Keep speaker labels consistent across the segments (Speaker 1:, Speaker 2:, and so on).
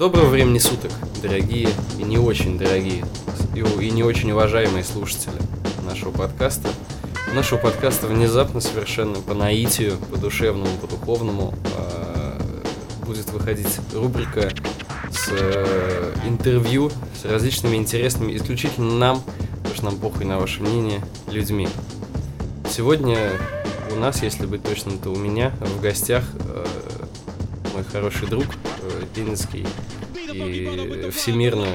Speaker 1: Доброго времени суток, дорогие и не очень дорогие, и, не очень уважаемые слушатели нашего подкаста. Нашего подкаста внезапно совершенно по наитию, по душевному, по духовному э, будет выходить рубрика с э, интервью с различными интересными, исключительно нам, потому что нам похуй на ваше мнение, людьми. Сегодня у нас, если быть точным, то у меня в гостях э, мой хороший друг, Ленинский и всемирно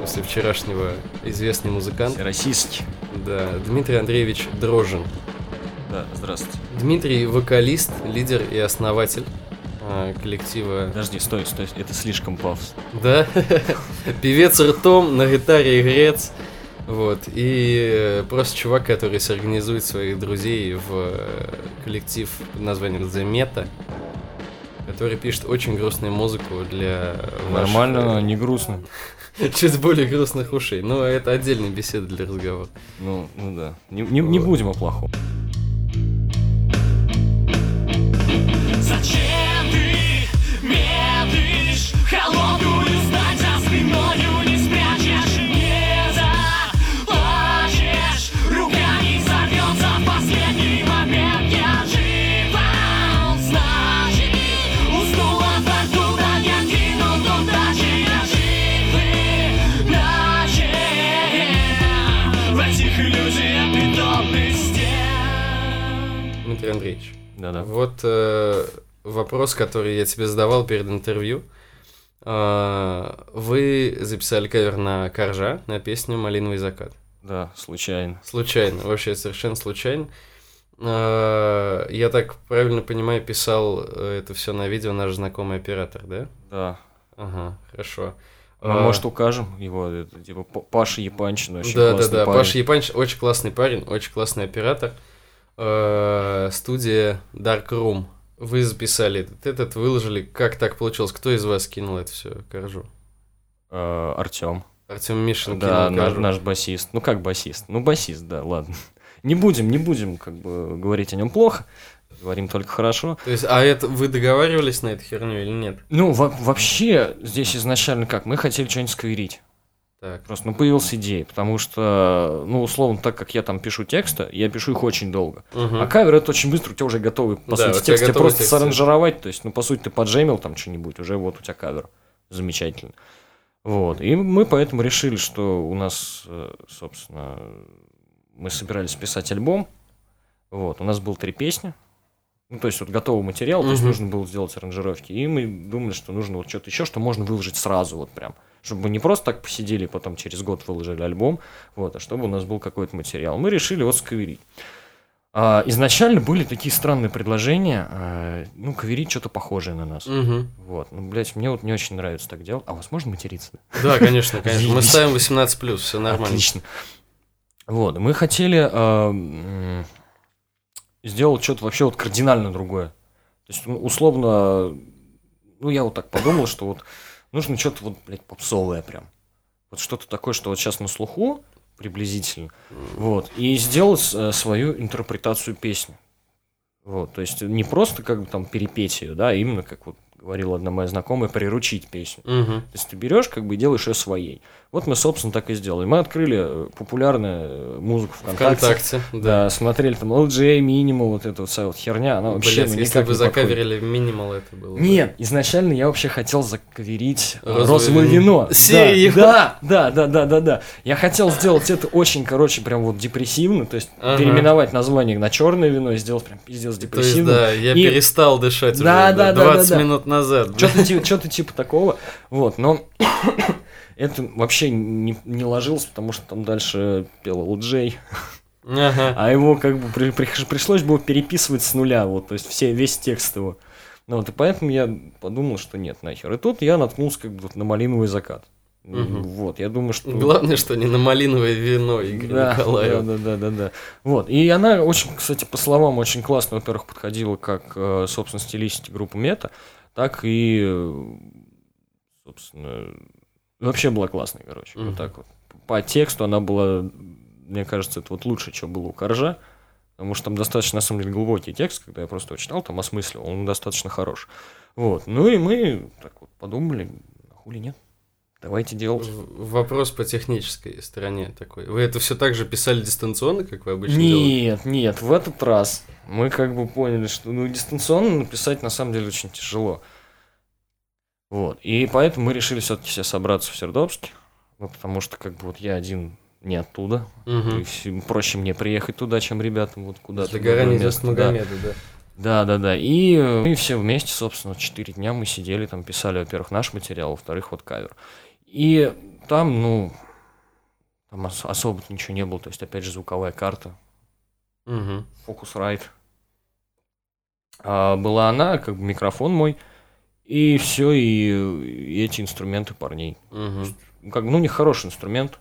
Speaker 1: после вчерашнего известный музыкант.
Speaker 2: Российский.
Speaker 1: Да, Дмитрий Андреевич Дрожин.
Speaker 2: Да, здравствуйте.
Speaker 1: Дмитрий вокалист, лидер и основатель э, коллектива.
Speaker 2: Подожди, стой, стой, это слишком пафос.
Speaker 1: Да, певец ртом, на гитаре игрец. Вот, и э, просто чувак, который сорганизует своих друзей в э, коллектив под названием The Meta, который пишет очень грустную музыку для ваших,
Speaker 2: Нормально,
Speaker 1: э,
Speaker 2: но не грустно.
Speaker 1: чуть более грустных ушей. Но это отдельная беседа для разговора.
Speaker 2: Ну, ну да. Не, не, не будем о плохом. Да-да.
Speaker 1: вот э, вопрос, который я тебе задавал перед интервью. Э, вы записали кавер на Коржа, на песню «Малиновый закат».
Speaker 2: Да, случайно.
Speaker 1: Случайно, вообще совершенно случайно. Э, Я так правильно понимаю, писал э, это все на видео наш знакомый оператор, да?
Speaker 2: Да.
Speaker 1: Ага, хорошо.
Speaker 2: Ну,
Speaker 1: А,
Speaker 2: может, укажем его, это, типа, Паша Япанчин, очень
Speaker 1: Да, да,
Speaker 2: классный
Speaker 1: да.
Speaker 2: парень.
Speaker 1: Паша Япанч очень классный парень, очень классный оператор. Э, Студия Dark Room. Вы записали этот, этот, выложили. Как так получилось? Кто из вас кинул это все Коржу?
Speaker 2: Э, Артем.
Speaker 1: Артем Мишин
Speaker 2: Да,
Speaker 1: кинул
Speaker 2: наш, наш басист. Ну, как басист? Ну, басист, да, ладно. Не будем, не будем, как бы, говорить о нем плохо. Говорим только хорошо.
Speaker 1: То есть, а это вы договаривались на эту херню или нет?
Speaker 2: Ну, во- вообще, здесь изначально как? Мы хотели что-нибудь сковырить.
Speaker 1: Так.
Speaker 2: Просто, ну, появилась идея, потому что, ну, условно, так как я там пишу тексты, я пишу их очень долго.
Speaker 1: Мгм.
Speaker 2: А кавер это очень быстро, у тебя уже готовый, по
Speaker 1: Да,
Speaker 2: сути, текст, тебе просто
Speaker 1: текст.
Speaker 2: саранжировать, то есть, ну, по сути, ты поджемил там что-нибудь, уже вот у тебя кавер. Замечательно. Вот, и мы поэтому решили, что у нас, э, собственно, мы собирались писать альбом, вот, у нас было три песни, ну, то есть, вот готовый материал, то есть, нужно было сделать аранжировки, и мы думали, что нужно вот что-то еще, что можно выложить сразу, вот прям, чтобы мы не просто так посидели, потом через год выложили альбом, вот, а чтобы у нас был какой-то материал. Мы решили вот сковырить. А, изначально были такие странные предложения, а, ну, каверить что-то похожее на нас.
Speaker 1: Мгм.
Speaker 2: Вот, ну, блядь, мне вот не очень нравится так делать. А возможно материться?
Speaker 1: Да, конечно, конечно. Мы ставим 18 плюс, все нормально.
Speaker 2: Отлично. Вот, мы хотели м, сделать что-то вообще вот кардинально другое. То есть, ну, условно, ну, я вот так подумал, что вот нужно что-то вот, блядь, попсовое прям. Вот что-то такое, что вот сейчас на слуху, приблизительно. Вот. И сделать э, свою интерпретацию песни. Вот. То есть не просто как бы там перепеть ее, да, а именно, как вот говорила одна моя знакомая, приручить песню.
Speaker 1: Мгм.
Speaker 2: То есть ты берешь, как бы и делаешь ее своей. Вот мы, собственно, так и сделали. Мы открыли э, популярную э, музыку ВКонтакте.
Speaker 1: ВКонтакте, да.
Speaker 2: Да, смотрели там LJ, Minimal, вот эта вот вся вот херня, она вообще
Speaker 1: Блядь,
Speaker 2: ну,
Speaker 1: если бы закаверили минимал, это было бы-
Speaker 2: Нет, изначально я вообще хотел закаверить
Speaker 1: Розовое
Speaker 2: розовое
Speaker 1: вино.
Speaker 2: вино. Да? Да, да, да, да, да, да. Я хотел сделать это очень, короче, прям вот депрессивно, то есть
Speaker 1: Ага.
Speaker 2: переименовать название на черное вино и сделать прям пиздец
Speaker 1: То есть,
Speaker 2: депрессивно.
Speaker 1: да, я
Speaker 2: И-
Speaker 1: перестал дышать
Speaker 2: Да,
Speaker 1: уже
Speaker 2: да,
Speaker 1: да,
Speaker 2: да, да,
Speaker 1: 20
Speaker 2: да.
Speaker 1: минут назад.
Speaker 2: Что-то типа, что-то типа такого. Вот, но это вообще не, не ложилось, потому что там дальше пел
Speaker 1: Ага.
Speaker 2: а его как бы при- при- пришлось было переписывать с нуля, вот, то есть все, весь текст его. Ну вот, и поэтому я подумал, что нет, нахер. И тут я наткнулся как бы на малиновый закат.
Speaker 1: Мгм.
Speaker 2: Вот, я думаю, что...
Speaker 1: Главное, что не на малиновое вино Игорь
Speaker 2: Да,
Speaker 1: Николаев.
Speaker 2: да, да, да, да, да. Вот. И она очень, кстати, по словам, очень классно, во-первых, подходила как, э, собственно, стилистике группы Мета, так и, собственно, вообще была классная, короче.
Speaker 1: Мгм.
Speaker 2: Вот так вот. По тексту она была, мне кажется, это вот лучше, чем было у Коржа. Потому что там достаточно, на самом деле, глубокий текст, когда я просто его читал, там осмыслил, он достаточно хорош. Вот. Ну и мы так вот подумали, хули нет? Давайте делать.
Speaker 1: Вопрос по технической стороне такой. Вы это все так же писали дистанционно, как вы обычно делаете?
Speaker 2: Нет, нет, в этот раз мы как бы поняли, что ну, дистанционно написать на самом деле очень тяжело. Вот. И поэтому мы решили все-таки все собраться в Сердобске. Ну, потому что как бы вот я один не оттуда. И всё- проще мне приехать туда, чем ребятам вот куда-то. В другое
Speaker 1: горания
Speaker 2: место, да.
Speaker 1: Магомеда, да.
Speaker 2: Да, да, да. И мы все вместе, собственно, четыре дня мы сидели, там писали, во-первых, наш материал, во-вторых, вот кавер. И там, ну, там ос- особо ничего не было. То есть, опять же, звуковая карта,
Speaker 1: Мгм.
Speaker 2: Focusrite. А была она, как бы микрофон мой, и все, и, и эти инструменты парней.
Speaker 1: Мгм.
Speaker 2: Как, ну, не хороший инструмент.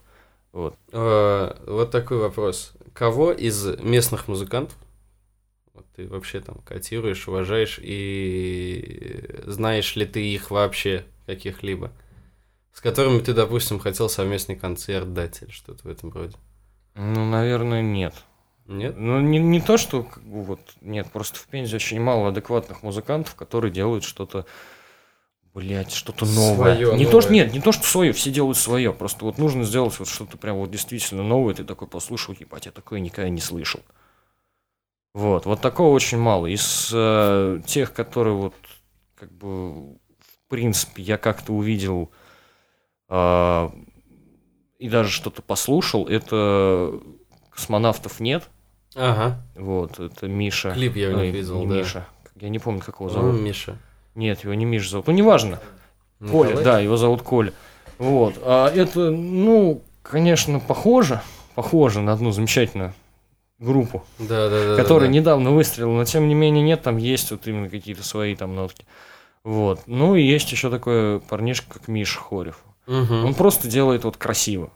Speaker 2: Вот.
Speaker 1: А, Вот такой вопрос. Кого из местных музыкантов вот ты вообще там котируешь, уважаешь и знаешь ли ты их вообще каких-либо? С которыми ты, допустим, хотел совместный концерт дать или что-то в этом роде?
Speaker 2: Ну, наверное, нет.
Speaker 1: Нет?
Speaker 2: Ну, не, не то, что как бы, вот нет, просто в Пензе очень мало адекватных музыкантов, которые делают что-то, блядь, что-то новое.
Speaker 1: Своё,
Speaker 2: не то,
Speaker 1: новое.
Speaker 2: что нет, не то, что свое, все делают свое. Просто вот нужно сделать вот что-то прям вот действительно новое. Ты такой послушал, ебать, я такое никогда не слышал. Вот, вот такого очень мало. Из э, тех, которые вот как бы в принципе я как-то увидел и даже что-то послушал, это космонавтов нет.
Speaker 1: Ага.
Speaker 2: Вот, это Миша.
Speaker 1: Клип я у них видел,
Speaker 2: не
Speaker 1: да.
Speaker 2: Миша. Я не помню, как его зовут.
Speaker 1: Миша.
Speaker 2: Нет, его не Миша зовут. Ну, неважно. Коля,
Speaker 1: Николай?
Speaker 2: да, его зовут Коля. Вот. А это, ну, конечно, похоже. Похоже на одну замечательную группу,
Speaker 1: Да, да, да.
Speaker 2: которая
Speaker 1: да.
Speaker 2: недавно выстрелила, но тем не менее нет, там есть вот именно какие-то свои там нотки. Вот. Ну и есть еще такой парнишка, как Миша Хорев.
Speaker 1: Мгм.
Speaker 2: Он просто делает вот красиво.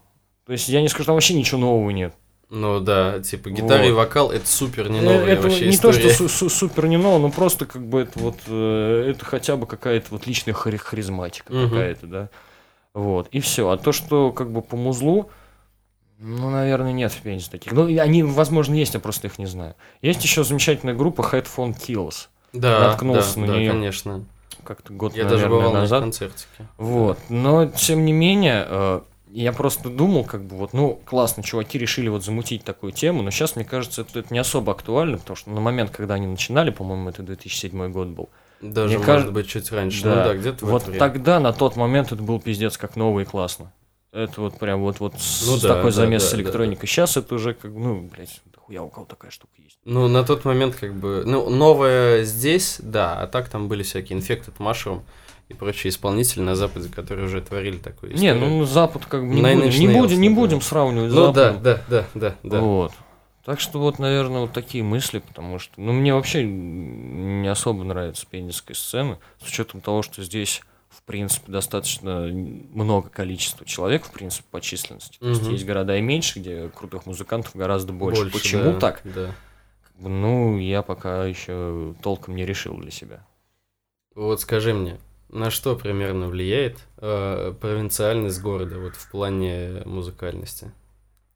Speaker 2: То есть я не скажу, там вообще ничего нового нет.
Speaker 1: Ну да, типа гитара и
Speaker 2: Вот.
Speaker 1: вокал это супер не
Speaker 2: Э,
Speaker 1: новая
Speaker 2: это
Speaker 1: вообще
Speaker 2: не
Speaker 1: история.
Speaker 2: то, что су- су- супер не ново, но просто как бы это вот э, это хотя бы какая-то вот личная хари- харизматика
Speaker 1: Мгм.
Speaker 2: какая-то, да. Вот, и все. А то, что как бы по музлу, ну, наверное, нет в Пензе таких. Ну, и они, возможно, есть, я просто их не знаю. Есть еще замечательная группа Headphone Kills.
Speaker 1: Да,
Speaker 2: наткнулся
Speaker 1: да,
Speaker 2: на
Speaker 1: да,
Speaker 2: неё.
Speaker 1: конечно.
Speaker 2: Как-то год,
Speaker 1: Я
Speaker 2: наверное,
Speaker 1: даже бывал на
Speaker 2: назад.
Speaker 1: концертике.
Speaker 2: Вот. Но, тем не менее, э, я просто думал, как бы вот, ну, классно, чуваки решили вот замутить такую тему, но сейчас, мне кажется, это, это не особо актуально, потому что на момент, когда они начинали, по-моему, это 2007 год был,
Speaker 1: Даже,
Speaker 2: Мне
Speaker 1: может
Speaker 2: кажется-
Speaker 1: быть, чуть раньше.
Speaker 2: Да.
Speaker 1: Ну да, где-то
Speaker 2: вот
Speaker 1: время.
Speaker 2: тогда, на тот момент, это был пиздец как ново и классно. Это вот прям вот, вот
Speaker 1: Ну
Speaker 2: с
Speaker 1: да,
Speaker 2: такой
Speaker 1: да,
Speaker 2: замес
Speaker 1: да,
Speaker 2: с
Speaker 1: да,
Speaker 2: электроникой. Сейчас это уже как, ну, блядь, хуя у кого такая штука есть.
Speaker 1: Ну, на тот момент, как бы, ну, новое здесь, да, а так там были всякие Infected Mushroom и прочие исполнители на Западе, которые уже творили такую
Speaker 2: Не,
Speaker 1: историю.
Speaker 2: ну Запад как бы не
Speaker 1: Nine
Speaker 2: будем, не будем, не будем сравнивать
Speaker 1: Ну да, да, да, да, да.
Speaker 2: Вот. Так что вот, наверное, вот такие мысли, потому что, ну, мне вообще не особо нравится пензенская сцена, с учетом того, что здесь, принципе, достаточно много количества человек, в принципе, по численности. То есть есть города и меньше, где крутых музыкантов гораздо больше. Почему
Speaker 1: да,
Speaker 2: так?
Speaker 1: Да.
Speaker 2: Ну, я пока еще толком не решил для себя.
Speaker 1: Вот скажи мне, на что примерно влияет э, провинциальность города вот в плане музыкальности?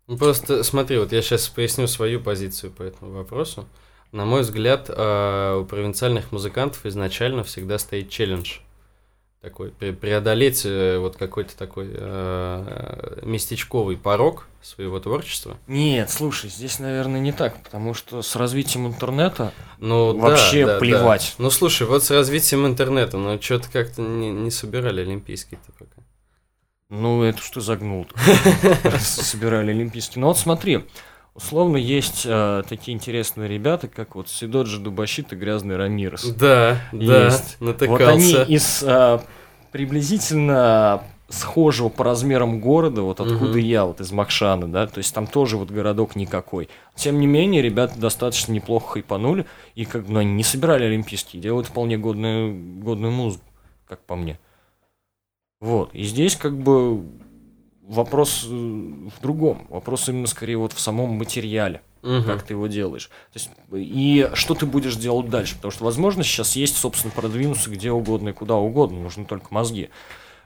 Speaker 1: Ну, просто смотри, вот я сейчас поясню свою позицию по этому вопросу. На мой взгляд, э, у провинциальных музыкантов изначально всегда стоит челлендж такой пре- преодолеть э, вот какой-то такой э, местечковый порог своего творчества.
Speaker 2: Нет, слушай, здесь, наверное, не так, потому что с развитием интернета
Speaker 1: Ну, да,
Speaker 2: Вообще
Speaker 1: да, да.
Speaker 2: плевать.
Speaker 1: Ну, слушай, вот с развитием интернета, ну, что-то как-то не, не собирали олимпийские-то пока.
Speaker 2: Ну, это что загнул? Собирали олимпийские. Ну вот смотри, условно есть э, такие интересные ребята, как вот Сидоджи Дубащит и Грязный Рамирес.
Speaker 1: Да, да,
Speaker 2: Есть.
Speaker 1: натыкался.
Speaker 2: Вот они из э, приблизительно схожего по размерам города, вот откуда
Speaker 1: Мгм.
Speaker 2: я, вот из Макшана, да, то есть там тоже вот городок никакой. Тем не менее, ребята достаточно неплохо хайпанули, и как бы ну, они не собирали олимпийские, делают вполне годную, годную музыку, как по мне. Вот, и здесь как бы вопрос э, в другом, вопрос именно скорее вот в самом материале
Speaker 1: Мгм.
Speaker 2: как ты его делаешь. То есть, и что ты будешь делать дальше. Потому что, возможно, сейчас есть, собственно, продвинуться где угодно и куда угодно. Нужны только мозги.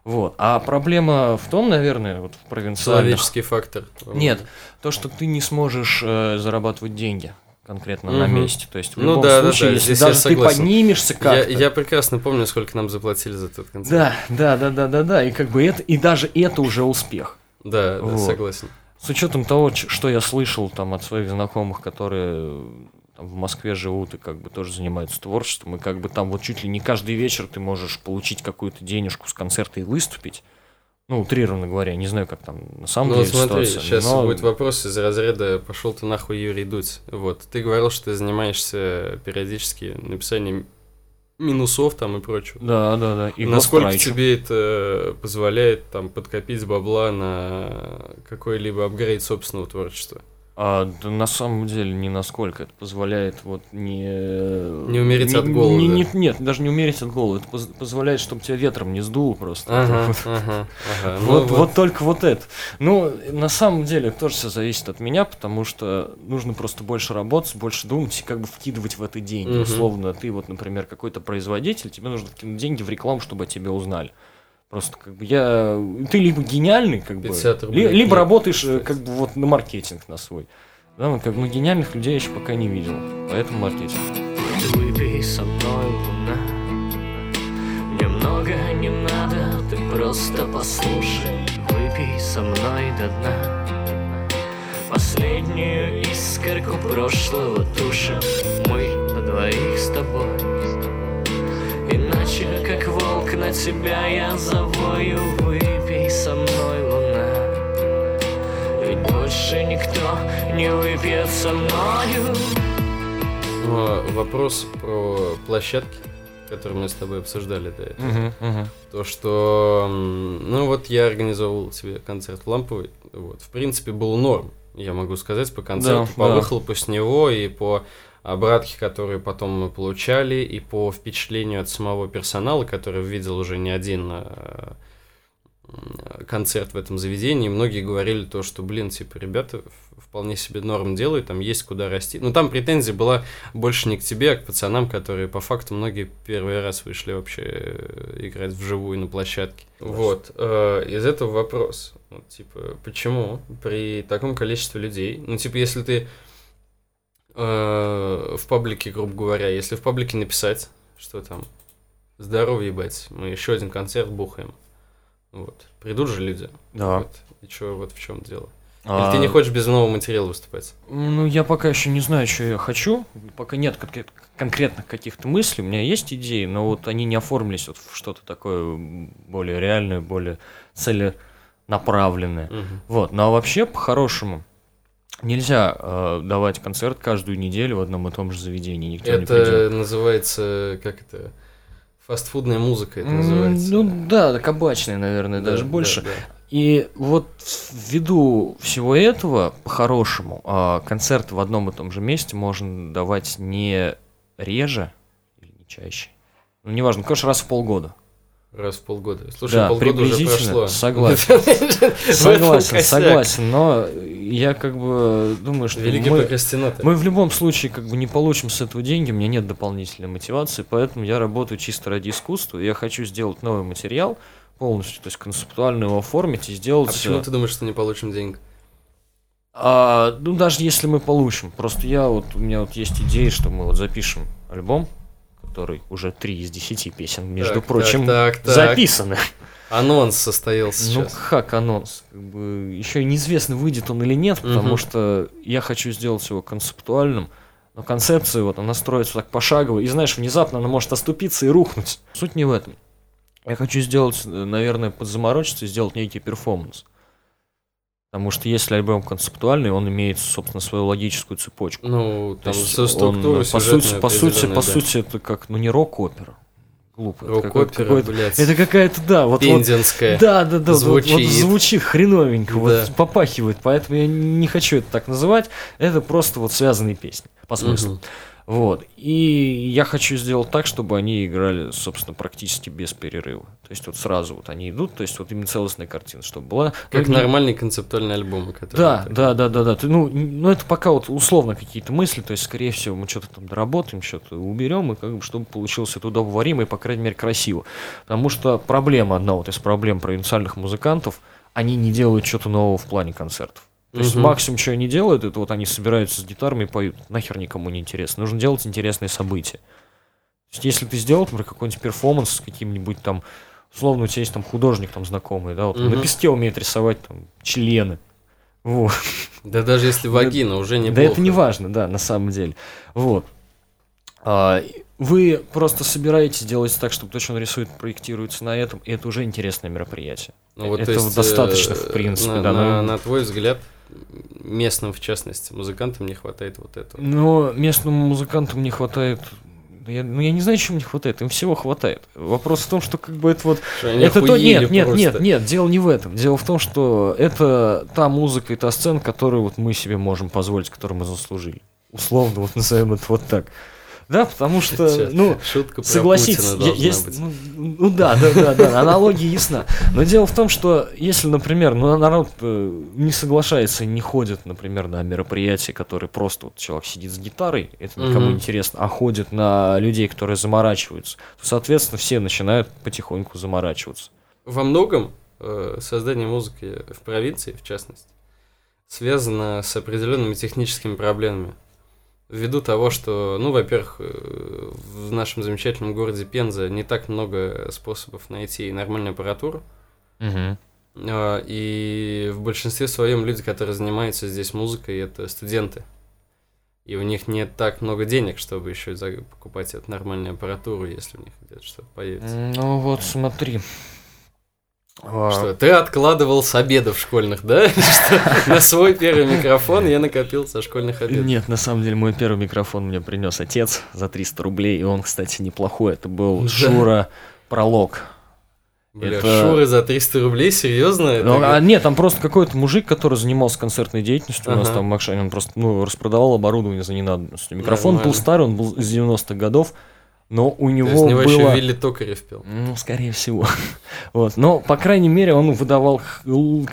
Speaker 2: Вот. А проблема в том, наверное, вот в провинциальных...
Speaker 1: Человеческий фактор.
Speaker 2: Нет, то, что ты не сможешь э, зарабатывать деньги. Конкретно на
Speaker 1: Мгм.
Speaker 2: месте. То есть в
Speaker 1: Ну
Speaker 2: любом
Speaker 1: да, да,
Speaker 2: случае,
Speaker 1: да,
Speaker 2: если
Speaker 1: здесь я
Speaker 2: даже ты поднимешься
Speaker 1: Я,
Speaker 2: как-то.
Speaker 1: я прекрасно помню, сколько нам заплатили за этот концерт.
Speaker 2: Да, да, да, да, да, да. И как бы это, и даже это уже успех.
Speaker 1: Да, да,
Speaker 2: Вот.
Speaker 1: согласен.
Speaker 2: С учетом того, что я слышал там от своих знакомых, которые там, в Москве живут и как бы тоже занимаются творчеством, и как бы там вот чуть ли не каждый вечер ты можешь получить какую-то денежку с концерта и выступить. Ну, утрированно говоря, не знаю, как там на самом
Speaker 1: Ну
Speaker 2: деле
Speaker 1: смотри,
Speaker 2: ситуация.
Speaker 1: сейчас
Speaker 2: но-
Speaker 1: будет вопрос из разряда «пошел ты нахуй, Юрий Дудь». Вот, ты говорил, что ты занимаешься периодически написанием минусов там и прочего.
Speaker 2: Да, да, да. И
Speaker 1: Насколько
Speaker 2: Ghostwriter.
Speaker 1: тебе это позволяет там подкопить бабла на какой-либо апгрейд собственного творчества?
Speaker 2: А, да на самом деле ни насколько это позволяет вот не...
Speaker 1: Не умереть
Speaker 2: не-
Speaker 1: от голода.
Speaker 2: не- не- нет, даже не умереть от голода. Это поз- позволяет, чтобы тебя ветром не сдуло просто.
Speaker 1: Ага,
Speaker 2: Вот.
Speaker 1: ага, ага. Ну
Speaker 2: Вот, вот только вот это. Ну, на самом деле, тоже все зависит от меня, потому что нужно просто больше работать, больше думать и как бы вкидывать в это деньги.
Speaker 1: Мгм.
Speaker 2: Условно, ты вот, например, какой-то производитель, тебе нужно вкинуть деньги в рекламу, чтобы о тебе узнали. Просто как бы я... Ты либо гениальный, как бы,
Speaker 1: 50
Speaker 2: ли-
Speaker 1: рублей
Speaker 2: либо
Speaker 1: клип,
Speaker 2: работаешь э,
Speaker 1: кстати.
Speaker 2: как бы вот на маркетинг на свой. Да, ну, как бы гениальных людей я еще пока не видел. Поэтому маркетинг.
Speaker 3: Выпей со мной, луна Мне много не надо, ты просто послушай Выпей со мной до дна Последнюю искорку прошлого тушим Мы на двоих с тобой Иначе, как волк на тебя я завою Выпей со мной, луна Ведь больше никто не выпьет со мною
Speaker 1: Но вопрос про площадки, которые мы с тобой обсуждали до этого.
Speaker 2: Мгм, мгм.
Speaker 1: То, что, ну вот я организовал себе концерт в Ламповой, вот, в принципе, был норм, я могу сказать, по концерту,
Speaker 2: Да,
Speaker 1: по
Speaker 2: да.
Speaker 1: выхлопу с него и по обратке, которые потом мы получали, и по впечатлению от самого персонала, который видел уже не один э, концерт в этом заведении. Многие говорили то, что, блин, типа, ребята вполне себе норм делают, там есть куда расти. Ну, там претензия была больше не к тебе, а к пацанам, которые по факту многие первый раз вышли вообще э, играть вживую на площадке. Вот. э, Из этого вопрос. Вот, типа, почему при таком количестве людей, ну, типа, если ты э, в паблике, грубо говоря, если в паблике написать, что там, здорово, ебать, мы еще один концерт бухаем. Вот. Придут же люди.
Speaker 2: Да.
Speaker 1: Вот. И что, вот в чем дело.
Speaker 2: А,
Speaker 1: Или ты не хочешь без нового материала выступать?
Speaker 2: Ну, я пока еще не знаю, что я хочу. Пока нет конкрет- конкретных каких-то мыслей. У меня есть идеи, но вот они не оформились вот в что-то такое более реальное, более целенаправленное.
Speaker 1: Мгм.
Speaker 2: Вот. Ну а вообще, по-хорошему, нельзя э, давать концерт каждую неделю в одном и том же заведении. Никто не придет.
Speaker 1: Это называется, как это, фастфудная музыка это называется.
Speaker 2: Ну да, кабачная, наверное,
Speaker 1: Да,
Speaker 2: даже
Speaker 1: да,
Speaker 2: больше.
Speaker 1: да.
Speaker 2: И вот ввиду всего этого, по-хорошему, а, концерты в одном и том же месте можно давать не реже или не чаще. Ну, неважно, конечно, раз в полгода.
Speaker 1: Раз в полгода. Слушай,
Speaker 2: Да,
Speaker 1: полгода уже прошло.
Speaker 2: согласен. Согласен, согласен, но я как бы думаю, что
Speaker 1: Великий
Speaker 2: мы, мы в любом случае как бы не получим с этого деньги, у меня нет дополнительной мотивации, поэтому я работаю чисто ради искусства, я хочу сделать новый материал полностью, то есть концептуально его оформить и сделать...
Speaker 1: А почему
Speaker 2: э,
Speaker 1: ты думаешь, что не получим денег?
Speaker 2: А, ну, даже если мы получим. Просто я вот, у меня вот есть идея, что мы вот запишем альбом, который уже три из десяти песен, между
Speaker 1: Так,
Speaker 2: прочим,
Speaker 1: так, так, так.
Speaker 2: записаны.
Speaker 1: Анонс состоялся
Speaker 2: Ну,
Speaker 1: сейчас.
Speaker 2: как анонс? Как бы еще неизвестно, выйдет он или нет, потому
Speaker 1: Мгм.
Speaker 2: что я хочу сделать его концептуальным. Но концепция вот, она строится так пошагово, и знаешь, внезапно она может оступиться и рухнуть. Суть не в этом. Я хочу сделать, э, наверное, подзаморочиться и сделать некий перформанс. Потому что если альбом концептуальный, он имеет, собственно, свою логическую цепочку.
Speaker 1: Ну,
Speaker 2: То
Speaker 1: там
Speaker 2: есть
Speaker 1: со
Speaker 2: он,
Speaker 1: структурой
Speaker 2: по сути, по сути, по
Speaker 1: да.
Speaker 2: сути, это как, ну не рок-опера. Глупо. это
Speaker 1: Рок-опера,
Speaker 2: какой-то-
Speaker 1: блядь,
Speaker 2: Это какая-то, да, вот, вот да, да, да, вот- вот,
Speaker 1: Звучит.
Speaker 2: звучит хреновенько,
Speaker 1: Да.
Speaker 2: вот попахивает, поэтому я не хочу это так называть. Это просто вот связанные песни по смыслу.
Speaker 1: Мгм.
Speaker 2: Вот. И я хочу сделать так, чтобы они играли, собственно, практически без перерыва. То есть вот сразу вот они идут, то есть вот именно целостная картина, чтобы была.
Speaker 1: Как
Speaker 2: ну, не-
Speaker 1: нормальный концептуальный альбом, который...
Speaker 2: Да,
Speaker 1: так-
Speaker 2: да, да, да, да. Ты, ну, ну, это пока вот условно какие-то мысли, то есть, скорее всего, мы что-то там доработаем, что-то уберем, и как бы, чтобы получилось это удобоваримо и, по крайней мере, красиво. Потому что проблема одна вот из проблем провинциальных музыкантов, они не делают что-то нового в плане концертов. То есть максимум, что они делают, это вот они собираются с гитарами и поют. Нахер никому не интересно. Нужно делать интересные события. То есть, если ты сделал, например, какой-нибудь перформанс с каким-нибудь там, условно, у тебя есть там художник там знакомый, да, вот на песке умеет рисовать там члены. Вот.
Speaker 1: Да даже если вагина, уже не
Speaker 2: Да это не важно, да, на самом деле. Вот. А, Вы просто собираетесь, делаете так, чтобы то, что он рисует, проектируется на этом, и это уже интересное мероприятие.
Speaker 1: Ну, вот, то
Speaker 2: Этого
Speaker 1: есть,
Speaker 2: достаточно,
Speaker 1: э,
Speaker 2: в принципе,
Speaker 1: на,
Speaker 2: да,
Speaker 1: На,
Speaker 2: ну-
Speaker 1: на твой взгляд, местным, в частности, музыкантам не хватает вот этого.
Speaker 2: Но местным музыкантам не хватает... Я, ну, я не знаю, чего не хватает, им всего хватает. Вопрос в том, что как бы это вот...
Speaker 1: Что
Speaker 2: это то... Нет, нет,
Speaker 1: просто.
Speaker 2: нет, нет, дело не в этом. Дело в том, что это та музыка и та сцена, которую вот мы себе можем позволить, которую мы заслужили. Условно, вот назовем это вот так. Да, потому что,
Speaker 1: Сейчас
Speaker 2: ну,
Speaker 1: Шутка
Speaker 2: Согласитесь, есть,
Speaker 1: быть.
Speaker 2: ну, ну да, да, да, да, аналогия ясна. Но дело в том, что если, например, ну, народ э, не соглашается, не ходит, например, на мероприятия, которые просто вот человек сидит с гитарой, это никому не интересно, а ходит на людей, которые заморачиваются, то, соответственно, все начинают потихоньку заморачиваться.
Speaker 1: Во многом э, создание музыки в провинции, в частности, связано с определенными техническими проблемами. Ввиду того, что, ну, во-первых, э, в нашем замечательном городе Пенза не так много способов найти нормальную аппаратуру. А, И в большинстве своем люди, которые занимаются здесь музыкой, это студенты. И у них нет так много денег, чтобы еще покупать эту нормальную аппаратуру, если у них где-то что-то появится.
Speaker 2: Ну вот, смотри. А,
Speaker 1: Что, ты откладывал с обедов школьных, да? На свой первый микрофон я накопил со школьных обедов.
Speaker 2: Нет, на самом деле мой первый микрофон мне принес отец за 300 рублей, и он, кстати, неплохой. Это был. Шура Пролог.
Speaker 1: Бля,
Speaker 2: это-
Speaker 1: Шуры за 300 рублей, серьезно? Это
Speaker 2: Ну, а
Speaker 1: как-
Speaker 2: нет, там просто какой-то мужик, который занимался концертной деятельностью у нас
Speaker 1: Ага.
Speaker 2: там в Макшане, он просто ну, распродавал оборудование за ненадобностью. Микрофон был
Speaker 1: Нормально.
Speaker 2: старый, он был из 90-х годов, но у
Speaker 1: То
Speaker 2: него
Speaker 1: есть в него
Speaker 2: было...
Speaker 1: еще Вилли Токарев пел.
Speaker 2: Ну, скорее всего. вот. Но, по крайней мере, он выдавал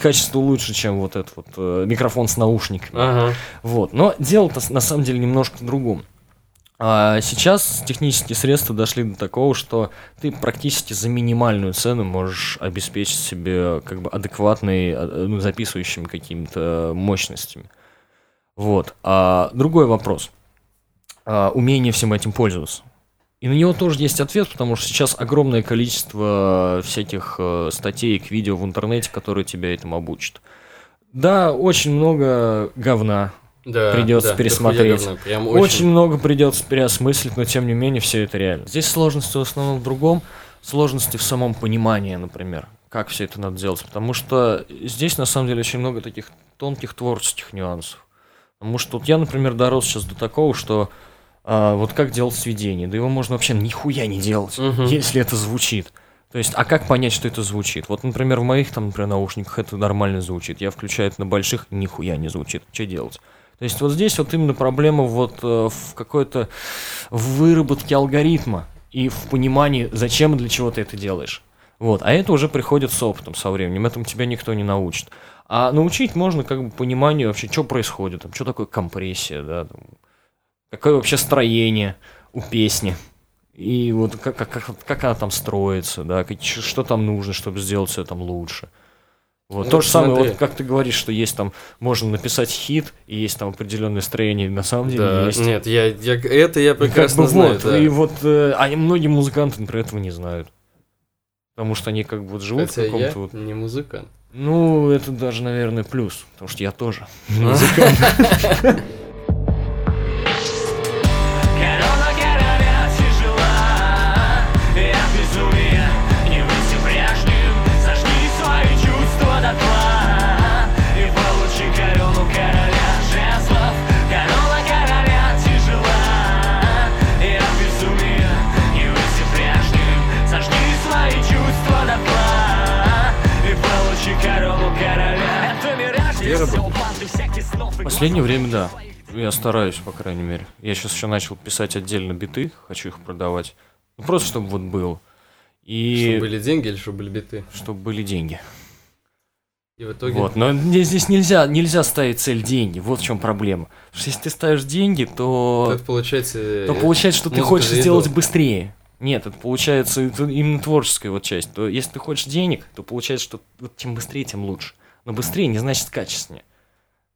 Speaker 2: качество лучше, чем вот этот вот э, микрофон с наушниками.
Speaker 1: Ага.
Speaker 2: Вот. Но дело-то на самом деле немножко в другом. А сейчас технические средства дошли до такого, что ты практически за минимальную цену можешь обеспечить себе как бы адекватные, а, ну, записывающими какими-то мощностями. Вот. А другой вопрос. А, умение всем этим пользоваться. И на него тоже есть ответ, потому что сейчас огромное количество всяких э, статей к видео в интернете, которые тебя этому обучат. Да, очень много говна,
Speaker 1: Да,
Speaker 2: Придётся
Speaker 1: да,
Speaker 2: пересмотреть.
Speaker 1: говна, Прям
Speaker 2: очень...
Speaker 1: очень.
Speaker 2: много придется переосмыслить, но тем не менее все это реально. Здесь сложности в основном в другом, сложности в самом понимании, например, как все это надо делать. Потому что здесь на самом деле очень много таких тонких творческих нюансов. Потому что вот я, например, дорос сейчас до такого, что а, вот как делать сведение, да его можно вообще нихуя не делать,
Speaker 1: Мгм.
Speaker 2: если это звучит. То есть, а как понять, что это звучит? Вот, например, в моих там, например, наушниках это нормально звучит. Я включаю это на больших, нихуя не звучит. Что делать? То есть вот здесь вот именно проблема вот э, в какой-то выработке алгоритма и в понимании, зачем и для чего ты это делаешь. Вот. А это уже приходит с опытом, со временем. Этому тебя никто не научит. А научить можно как бы пониманию вообще, что происходит, там, что такое компрессия, да, там, какое вообще строение у песни. И вот как, как, как, она там строится, да, как- что там нужно, чтобы сделать все там лучше. Вот.
Speaker 1: Ну,
Speaker 2: То же самое,
Speaker 1: смотри.
Speaker 2: вот как ты говоришь, что есть там, можно написать хит, и есть там определенное строение, на самом деле
Speaker 1: Да,
Speaker 2: есть.
Speaker 1: нет, я, я, это я
Speaker 2: И как
Speaker 1: прекрасно
Speaker 2: бы
Speaker 1: знаю,
Speaker 2: вот,
Speaker 1: да.
Speaker 2: и вот, э, а многие музыканты, например, этого не знают. Потому что они как бы вот живут
Speaker 1: Хотя
Speaker 2: в
Speaker 1: я
Speaker 2: каком-то вот...
Speaker 1: не музыкант.
Speaker 2: Ну, это даже, наверное, плюс, потому что я тоже
Speaker 1: А.
Speaker 2: музыкант.
Speaker 3: снов и
Speaker 2: В последнее время, да. Я стараюсь, по крайней мере. Я сейчас еще начал писать отдельно биты, хочу их продавать. Ну, просто чтобы вот было. И
Speaker 1: Чтобы были деньги или чтобы были биты.
Speaker 2: чтобы были деньги.
Speaker 1: И в итоге...
Speaker 2: Вот, но здесь, нельзя, нельзя ставить цель деньги. Вот в чем проблема. Потому что если ты ставишь деньги, то,
Speaker 1: Это получается...
Speaker 2: то получается, что ты хочешь сделать быстрее. Нет, это получается это именно творческая вот часть. То если ты хочешь денег, то получается, что вот чем быстрее, тем лучше. Но быстрее не значит качественнее.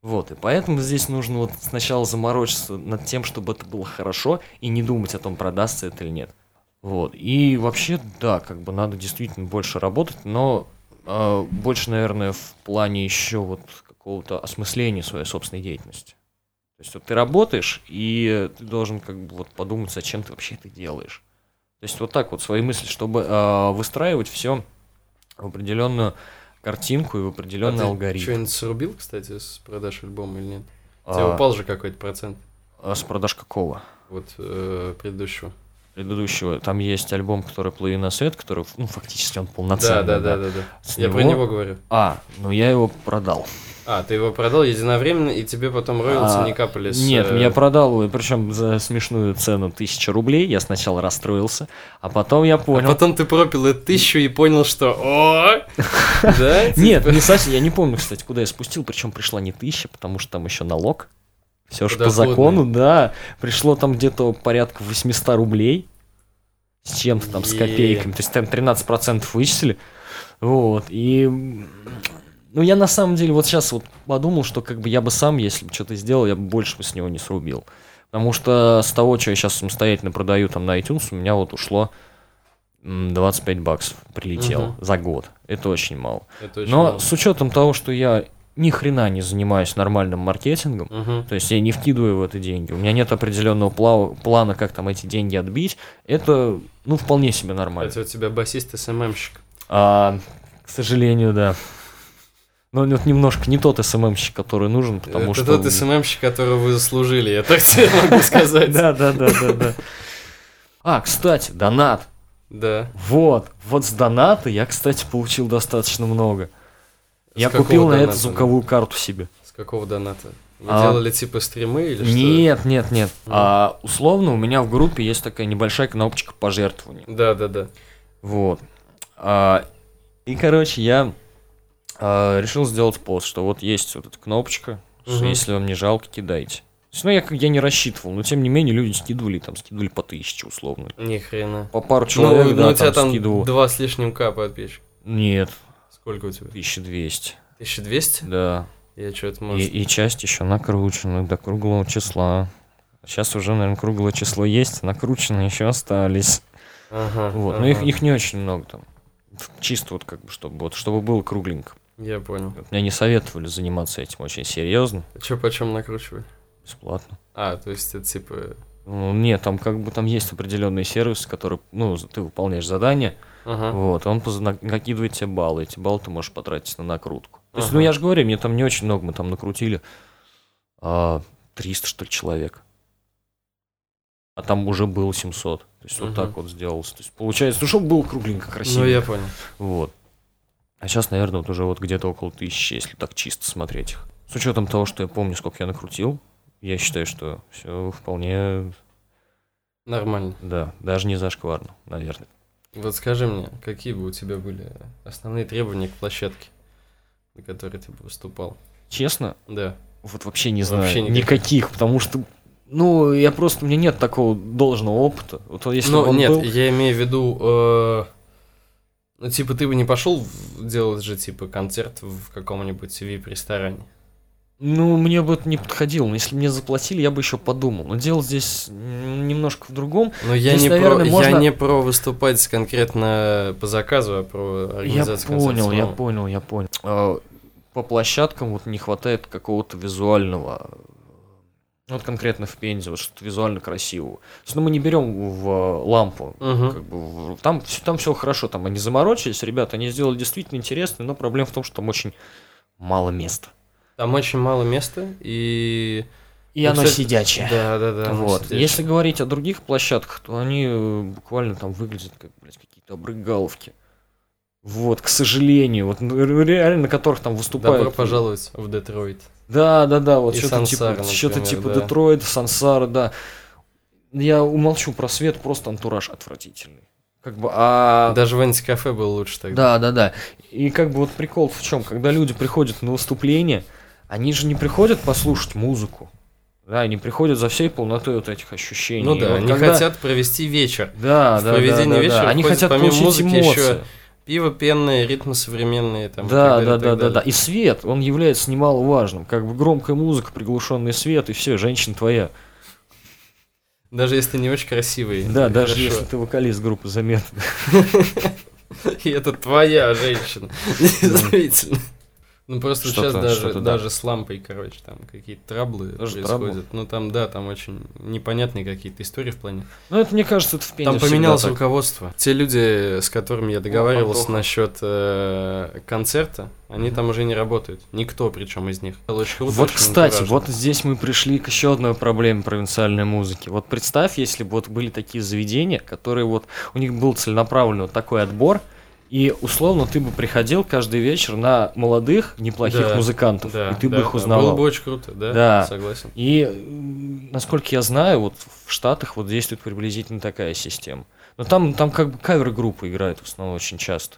Speaker 2: Вот, и поэтому здесь нужно вот сначала заморочиться над тем, чтобы это было хорошо, и не думать о том, продастся это или нет. Вот, и вообще, да, как бы надо действительно больше работать, но э, больше, наверное, в плане еще вот какого-то осмысления своей собственной деятельности. То есть вот ты работаешь, и ты должен как бы вот подумать, зачем ты вообще это делаешь. То есть вот так вот свои мысли, чтобы э, выстраивать все в определенную картинку и в определенный
Speaker 1: а
Speaker 2: алгоритм.
Speaker 1: что-нибудь срубил, кстати, с продаж альбома или нет? У
Speaker 2: А,
Speaker 1: тебя упал же какой-то процент
Speaker 2: а с продаж какого?
Speaker 1: вот э, предыдущего.
Speaker 2: Предыдущего. Там есть альбом, который «Плыви на свет», который, ну, фактически он полноценный.
Speaker 1: Да, да, да, да, да.
Speaker 2: С
Speaker 1: Я про
Speaker 2: него-
Speaker 1: него говорю.
Speaker 2: А, ну я его продал.
Speaker 1: А, ты его продал единовременно, и тебе потом роялти
Speaker 2: А,
Speaker 1: не капали с...
Speaker 2: Нет,
Speaker 1: э,
Speaker 2: я продал его, причем за смешную цену 1000 рублей. Я сначала расстроился, а потом я
Speaker 1: А
Speaker 2: понял.
Speaker 1: потом ты пропил эту тысячу и понял, что... О! Да?
Speaker 2: Нет,
Speaker 1: типа?
Speaker 2: не совсем. Я не помню, кстати, куда я спустил, причем пришла не тысяча, потому что там еще налог. Все же по закону, да. Пришло там где-то порядка 800 рублей с чем-то там, с копейками. То есть там 13% вычислили. Вот. И ну, я на самом деле вот сейчас вот подумал, что как бы я бы сам, если бы что-то сделал, я бы больше бы с него не срубил. Потому что с того, что я сейчас самостоятельно продаю там на iTunes, у меня вот ушло м, 25 баксов прилетело
Speaker 1: Мгм.
Speaker 2: за год. Это очень мало.
Speaker 1: Это очень
Speaker 2: Но
Speaker 1: мало.
Speaker 2: с учетом того, что я ни хрена не занимаюсь нормальным маркетингом,
Speaker 1: Мгм.
Speaker 2: то есть я не вкидываю в это деньги, у меня нет определенного пла- плана, как там эти деньги отбить, это, ну, вполне себе нормально.
Speaker 1: Кстати, у тебя басист СММщик.
Speaker 2: А, к сожалению, да. Но вот немножко не тот СММщик, который нужен, потому
Speaker 1: это
Speaker 2: что...
Speaker 1: тот СММщик, которого вы заслужили, я так тебе могу сказать.
Speaker 2: Да, да, да, да, да. А, кстати, донат.
Speaker 1: Да.
Speaker 2: Вот, вот с доната я, кстати, получил достаточно много. Я купил на это звуковую карту себе.
Speaker 1: С какого доната? Вы
Speaker 2: А,
Speaker 1: делали типа стримы или что?
Speaker 2: Нет, нет, нет.
Speaker 1: Ну.
Speaker 2: А, условно, у меня в группе есть такая небольшая кнопочка пожертвования.
Speaker 1: Да, да, да.
Speaker 2: Вот. А, и, короче, я а, решил сделать пост, что вот есть вот эта кнопочка, что
Speaker 1: Мгм.
Speaker 2: если вам не жалко, кидайте. То есть, Ну, я, я не рассчитывал, но тем не менее люди скидывали, там, скидывали по тысяче, условно.
Speaker 1: Ни хрена.
Speaker 2: По пару
Speaker 1: Ну,
Speaker 2: человек,
Speaker 1: ну,
Speaker 2: да,
Speaker 1: у тебя
Speaker 2: там
Speaker 1: там
Speaker 2: скидывал.
Speaker 1: два с лишним к подписчиков.
Speaker 2: Нет,
Speaker 1: Сколько у тебя?
Speaker 2: 1200,
Speaker 1: 1200?
Speaker 2: да.
Speaker 1: Я что-то,
Speaker 2: И,
Speaker 1: может...
Speaker 2: и часть еще накручена до круглого числа. Сейчас уже, наверное, круглое число есть, накручено еще остались.
Speaker 1: Ага,
Speaker 2: Вот, но их,
Speaker 1: ага.
Speaker 2: их не очень много там. Чисто вот как бы, чтобы, вот, чтобы было кругленько.
Speaker 1: Я понял.
Speaker 2: Вот Мне не советовали заниматься этим очень серьезно,
Speaker 1: Че почем накручивать?
Speaker 2: бесплатно.
Speaker 1: А, то есть это типа...
Speaker 2: Ну, нет, там как бы там есть определенный сервис, который, ну, ты выполняешь задание,
Speaker 1: Ага.
Speaker 2: вот, он накидывает тебе баллы, эти баллы ты можешь потратить на накрутку. То есть,
Speaker 1: Ага.
Speaker 2: ну, я же говорю, мне там не очень много, мы там накрутили а, 300, что ли, человек. А там уже было 700. То есть, вот
Speaker 1: Мгм.
Speaker 2: так вот сделалось. То есть, получается, ну, чтобы было кругленько, красиво.
Speaker 1: Ну, я понял.
Speaker 2: Вот. А сейчас, наверное, вот уже вот где-то около тысячи, если так чисто смотреть их. С учетом того, что я помню, сколько я накрутил, я считаю, что все вполне,
Speaker 1: Нормально.
Speaker 2: да, даже не зашкварно, наверное.
Speaker 1: Вот скажи мне, какие бы у тебя были основные требования к площадке, на которой ты бы выступал?
Speaker 2: Честно,
Speaker 1: Да.
Speaker 2: вот вообще не
Speaker 1: Вообще
Speaker 2: знаю.
Speaker 1: никаких.
Speaker 2: никаких. потому что, ну, я просто, у меня нет такого должного опыта. Вот если
Speaker 1: ну, нет,
Speaker 2: был-
Speaker 1: я имею в виду, э, ну, типа, ты бы не пошел делать же, типа, концерт в каком-нибудь VIP-ресторане.
Speaker 2: Ну, мне бы это не подходило. Но если бы мне заплатили, я бы еще подумал. Но дело здесь немножко в другом.
Speaker 1: Но я,
Speaker 2: Здесь,
Speaker 1: не,
Speaker 2: наверное,
Speaker 1: про,
Speaker 2: можно-
Speaker 1: я не про выступать конкретно по заказу, а про
Speaker 2: Я
Speaker 1: организацию концерта
Speaker 2: понял, я понял, я понял. А, По площадкам вот не хватает какого-то визуального, ну, вот конкретно в Пензе, вот что-то визуально красивого. Есть, ну, мы не берем в э, лампу,
Speaker 1: Мгм.
Speaker 2: как бы, в- там, там все хорошо, там они заморочились, ребята, они сделали действительно интересно, но проблема в том, что там очень мало места.
Speaker 1: Там очень мало места, и...
Speaker 2: И
Speaker 1: Ну,
Speaker 2: оно
Speaker 1: кстати,
Speaker 2: сидячее.
Speaker 1: Да, да, да.
Speaker 2: вот.
Speaker 1: сидячее.
Speaker 2: Если говорить о других площадках, то они э, буквально там выглядят как, блядь, какие-то обрыгаловки. Вот, к сожалению, вот ну, ре- реально на которых там выступают.
Speaker 1: Добро пожаловать в Детройт.
Speaker 2: Да, да, да, вот что-то типа, что-то типа
Speaker 1: да.
Speaker 2: Детройт, Сансара, да. Я умолчу про свет, просто антураж отвратительный. Как бы, а...
Speaker 1: Даже в антикафе был лучше тогда.
Speaker 2: Да, да, да. И как бы вот прикол в чем, когда люди приходят на выступление, они же не приходят послушать музыку. Да, они приходят за всей полнотой вот этих ощущений.
Speaker 1: Ну да,
Speaker 2: вот
Speaker 1: они
Speaker 2: когда-
Speaker 1: хотят провести вечер.
Speaker 2: Да,
Speaker 1: в
Speaker 2: да,
Speaker 1: проведении
Speaker 2: да, да,
Speaker 1: вечера
Speaker 2: да. Они хотят
Speaker 1: помимо
Speaker 2: получить
Speaker 1: музыки
Speaker 2: эмоции.
Speaker 1: еще Пиво пенное, ритмы современные. Там,
Speaker 2: Да,
Speaker 1: далее,
Speaker 2: да, да, да, да. И свет, он является немаловажным. Как бы громкая музыка, приглушенный свет, и все, женщина твоя.
Speaker 1: Даже если ты не очень красивый.
Speaker 2: Да, даже
Speaker 1: хорошо.
Speaker 2: если ты вокалист группы Замет.
Speaker 1: И это твоя женщина. Действительно. Ну просто сейчас даже,
Speaker 2: да.
Speaker 1: даже с лампой, короче, там какие-то траблы
Speaker 2: Даже
Speaker 1: происходят. Ну там, да, там очень непонятные какие-то истории в плане.
Speaker 2: Ну, это, мне кажется, это в Пензе
Speaker 1: Там поменялось
Speaker 2: так.
Speaker 1: руководство. Те люди, с которыми я договаривался насчет э, концерта, они там уже не работают. Никто, причем из них. Это очень круто,
Speaker 2: Вот,
Speaker 1: очень
Speaker 2: кстати,
Speaker 1: антуражно.
Speaker 2: вот здесь мы пришли к еще одной проблеме провинциальной музыки. Вот представь, если бы вот были такие заведения, которые вот, у них был целенаправленный вот такой отбор, и условно ты бы приходил каждый вечер на молодых, неплохих
Speaker 1: Да,
Speaker 2: музыкантов,
Speaker 1: Да,
Speaker 2: и ты бы
Speaker 1: да,
Speaker 2: их
Speaker 1: да.
Speaker 2: узнавал.
Speaker 1: Было бы очень круто, да,
Speaker 2: Да.
Speaker 1: согласен.
Speaker 2: И, насколько я знаю, вот в Штатах вот действует приблизительно такая система. Но там, там как бы кавер-группы играют в основном очень часто.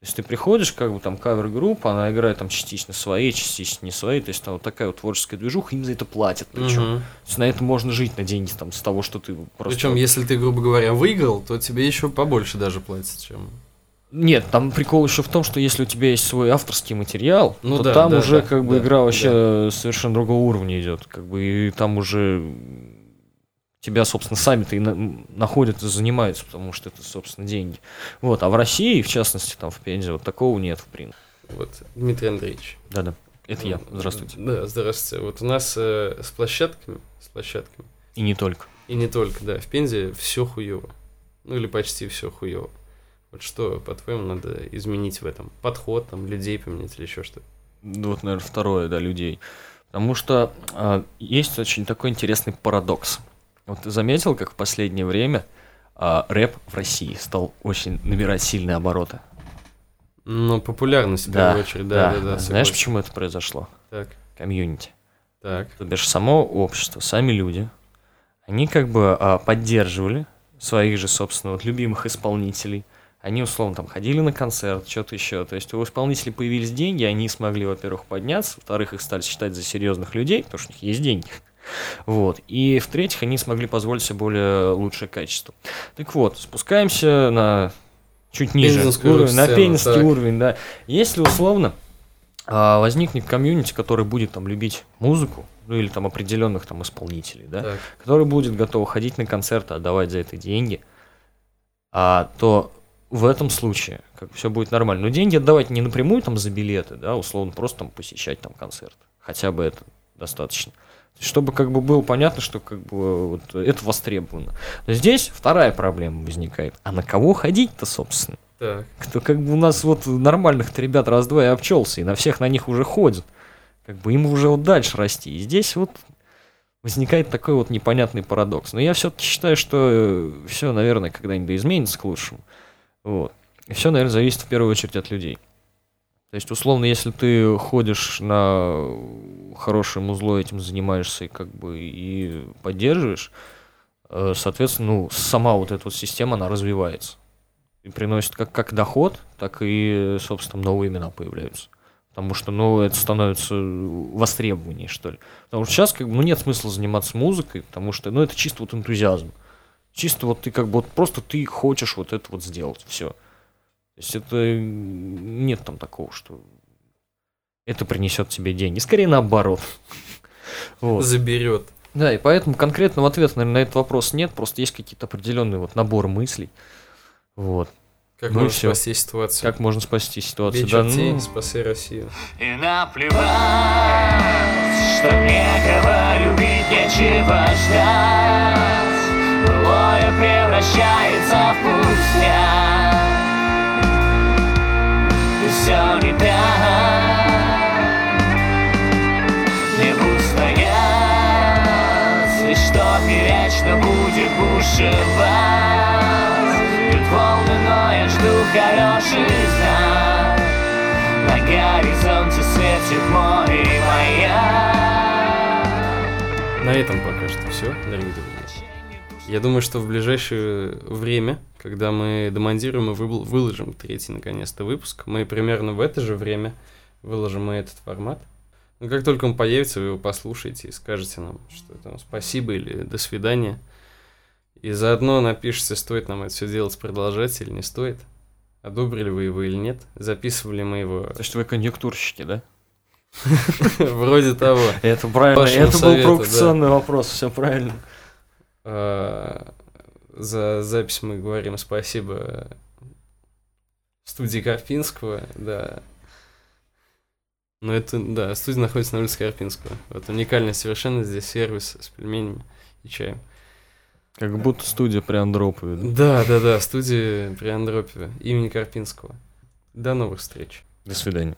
Speaker 2: То есть ты приходишь, как бы там кавер-группа, она играет там частично свои, частично не свои, то есть там вот такая вот творческая движуха, им за это платят причем.
Speaker 1: Мгм.
Speaker 2: То есть на это можно жить на деньги там с того, что ты просто...
Speaker 1: Причем, если ты, грубо говоря, выиграл, то тебе еще побольше даже платят, чем.
Speaker 2: Нет, там прикол еще в том, что если у тебя есть свой авторский материал,
Speaker 1: Ну
Speaker 2: то
Speaker 1: да,
Speaker 2: там
Speaker 1: да,
Speaker 2: уже
Speaker 1: да,
Speaker 2: как бы
Speaker 1: да,
Speaker 2: игра вообще совершенно другого уровня идет. Как бы и там уже тебя, собственно, сами-то и на- находят и занимаются, потому что это, собственно, деньги. Вот, а в России, в частности, там в Пензе, вот такого нет, в принципе.
Speaker 1: Вот, Дмитрий Андреевич.
Speaker 2: Да-да, это я. Здравствуйте.
Speaker 1: Да, здравствуйте. Вот у нас э, с площадками, с площадками,
Speaker 2: И не только.
Speaker 1: и не только, да, в Пензе все хуево. Ну или почти все хуево. Вот что, по-твоему, надо изменить в этом? Подход, там, людей поменять или еще что-то?
Speaker 2: Ну, Вот, наверное, второе, да, людей. Потому что а, есть очень такой интересный парадокс. Вот ты заметил, как в последнее время а, рэп в России стал очень набирать сильные обороты?
Speaker 1: Ну, популярность, в первую очередь, да, да, да.
Speaker 2: Знаешь,
Speaker 1: согласен.
Speaker 2: почему это произошло?
Speaker 1: Так,
Speaker 2: Комьюнити.
Speaker 1: так.
Speaker 2: То бишь само общество, сами люди, они как бы а, поддерживали своих же, собственно, вот любимых исполнителей. Они, условно, там ходили на концерт, что-то еще. То есть у исполнителей появились деньги, они смогли, во-первых, подняться, во-вторых, их стали считать за серьезных людей, потому что у них есть деньги. Вот. И в-третьих, они смогли позволить себе более лучшее качество. Так вот, спускаемся на чуть ниже
Speaker 1: Пензенскую
Speaker 2: уровень, на пензенский
Speaker 1: так.
Speaker 2: уровень, да. Если условно а, возникнет комьюнити, который будет там любить музыку, ну или там определенных там исполнителей, да,
Speaker 1: Так.
Speaker 2: который будет готов ходить на концерты, отдавать за это деньги, а, то в этом случае как все будет нормально. Но деньги отдавать не напрямую там за билеты, да, условно просто там посещать там концерт. Хотя бы это достаточно. Чтобы как бы было понятно, что как бы вот это востребовано. Но здесь вторая проблема возникает. А на кого ходить-то, собственно?
Speaker 1: Так.
Speaker 2: Кто как бы у нас вот нормальных-то ребят раз-два и обчелся, и на всех на них уже ходят. Как бы им уже вот дальше расти. И здесь вот возникает такой вот непонятный парадокс. Но я все-таки считаю, что все, наверное, когда-нибудь изменится к лучшему. Вот. И все, наверное, зависит в первую очередь от людей. То есть, условно, если ты ходишь на хорошее музло, этим занимаешься и как бы и поддерживаешь, э, соответственно, ну, сама вот эта вот система, она развивается. И приносит как, как доход, так и, собственно, новые имена появляются. Потому что, ну, это становится востребованнее, что ли. Потому что сейчас, как бы, ну, нет смысла заниматься музыкой, потому что, ну, это чисто вот энтузиазм. Чисто вот ты как бы вот просто ты хочешь вот это вот сделать, все. То есть это нет там такого, что это принесет тебе деньги. Скорее наоборот. Вот.
Speaker 1: Заберет.
Speaker 2: Да, и поэтому конкретного ответа, наверное, на этот вопрос нет, просто есть какие-то определенные вот набор мыслей. Вот.
Speaker 1: Как
Speaker 2: Ну
Speaker 1: можно спасти ситуацию?
Speaker 2: Как можно спасти ситуацию? Да, ну,
Speaker 1: спаси Россию.
Speaker 3: И наплевать, что некого любить, нечего ждать Былое превращается в пустяк. И все не так Не устоять И что не вечно будет бушевать. Бьют волны, но я жду хороший знак. На горизонте светит мой маяк
Speaker 1: На этом пока что все, дорогие друзья. Я думаю, что в ближайшее время, когда мы домонтируем и выложим третий наконец-то выпуск, мы примерно в это же время выложим и этот формат. Но как только он появится, вы его послушаете и скажете нам, что там спасибо или до свидания. И заодно напишите, стоит нам это все делать, продолжать или не стоит. одобрили вы его или нет, записывали мы его
Speaker 2: То есть вы конъюнктурщики, да?
Speaker 1: вроде того.
Speaker 2: Это правильно, это был провокационный вопрос, все правильно.
Speaker 1: А, За запись мы говорим спасибо студии Карпинского, да. Но это, да, студия находится на улице Карпинского. Вот уникальный совершенно здесь сервис с пельменями и чаем.
Speaker 2: Как будто студия при Андропове. да?
Speaker 1: Да, да, да, студия при Андропове имени Карпинского. До новых встреч.
Speaker 2: До свидания.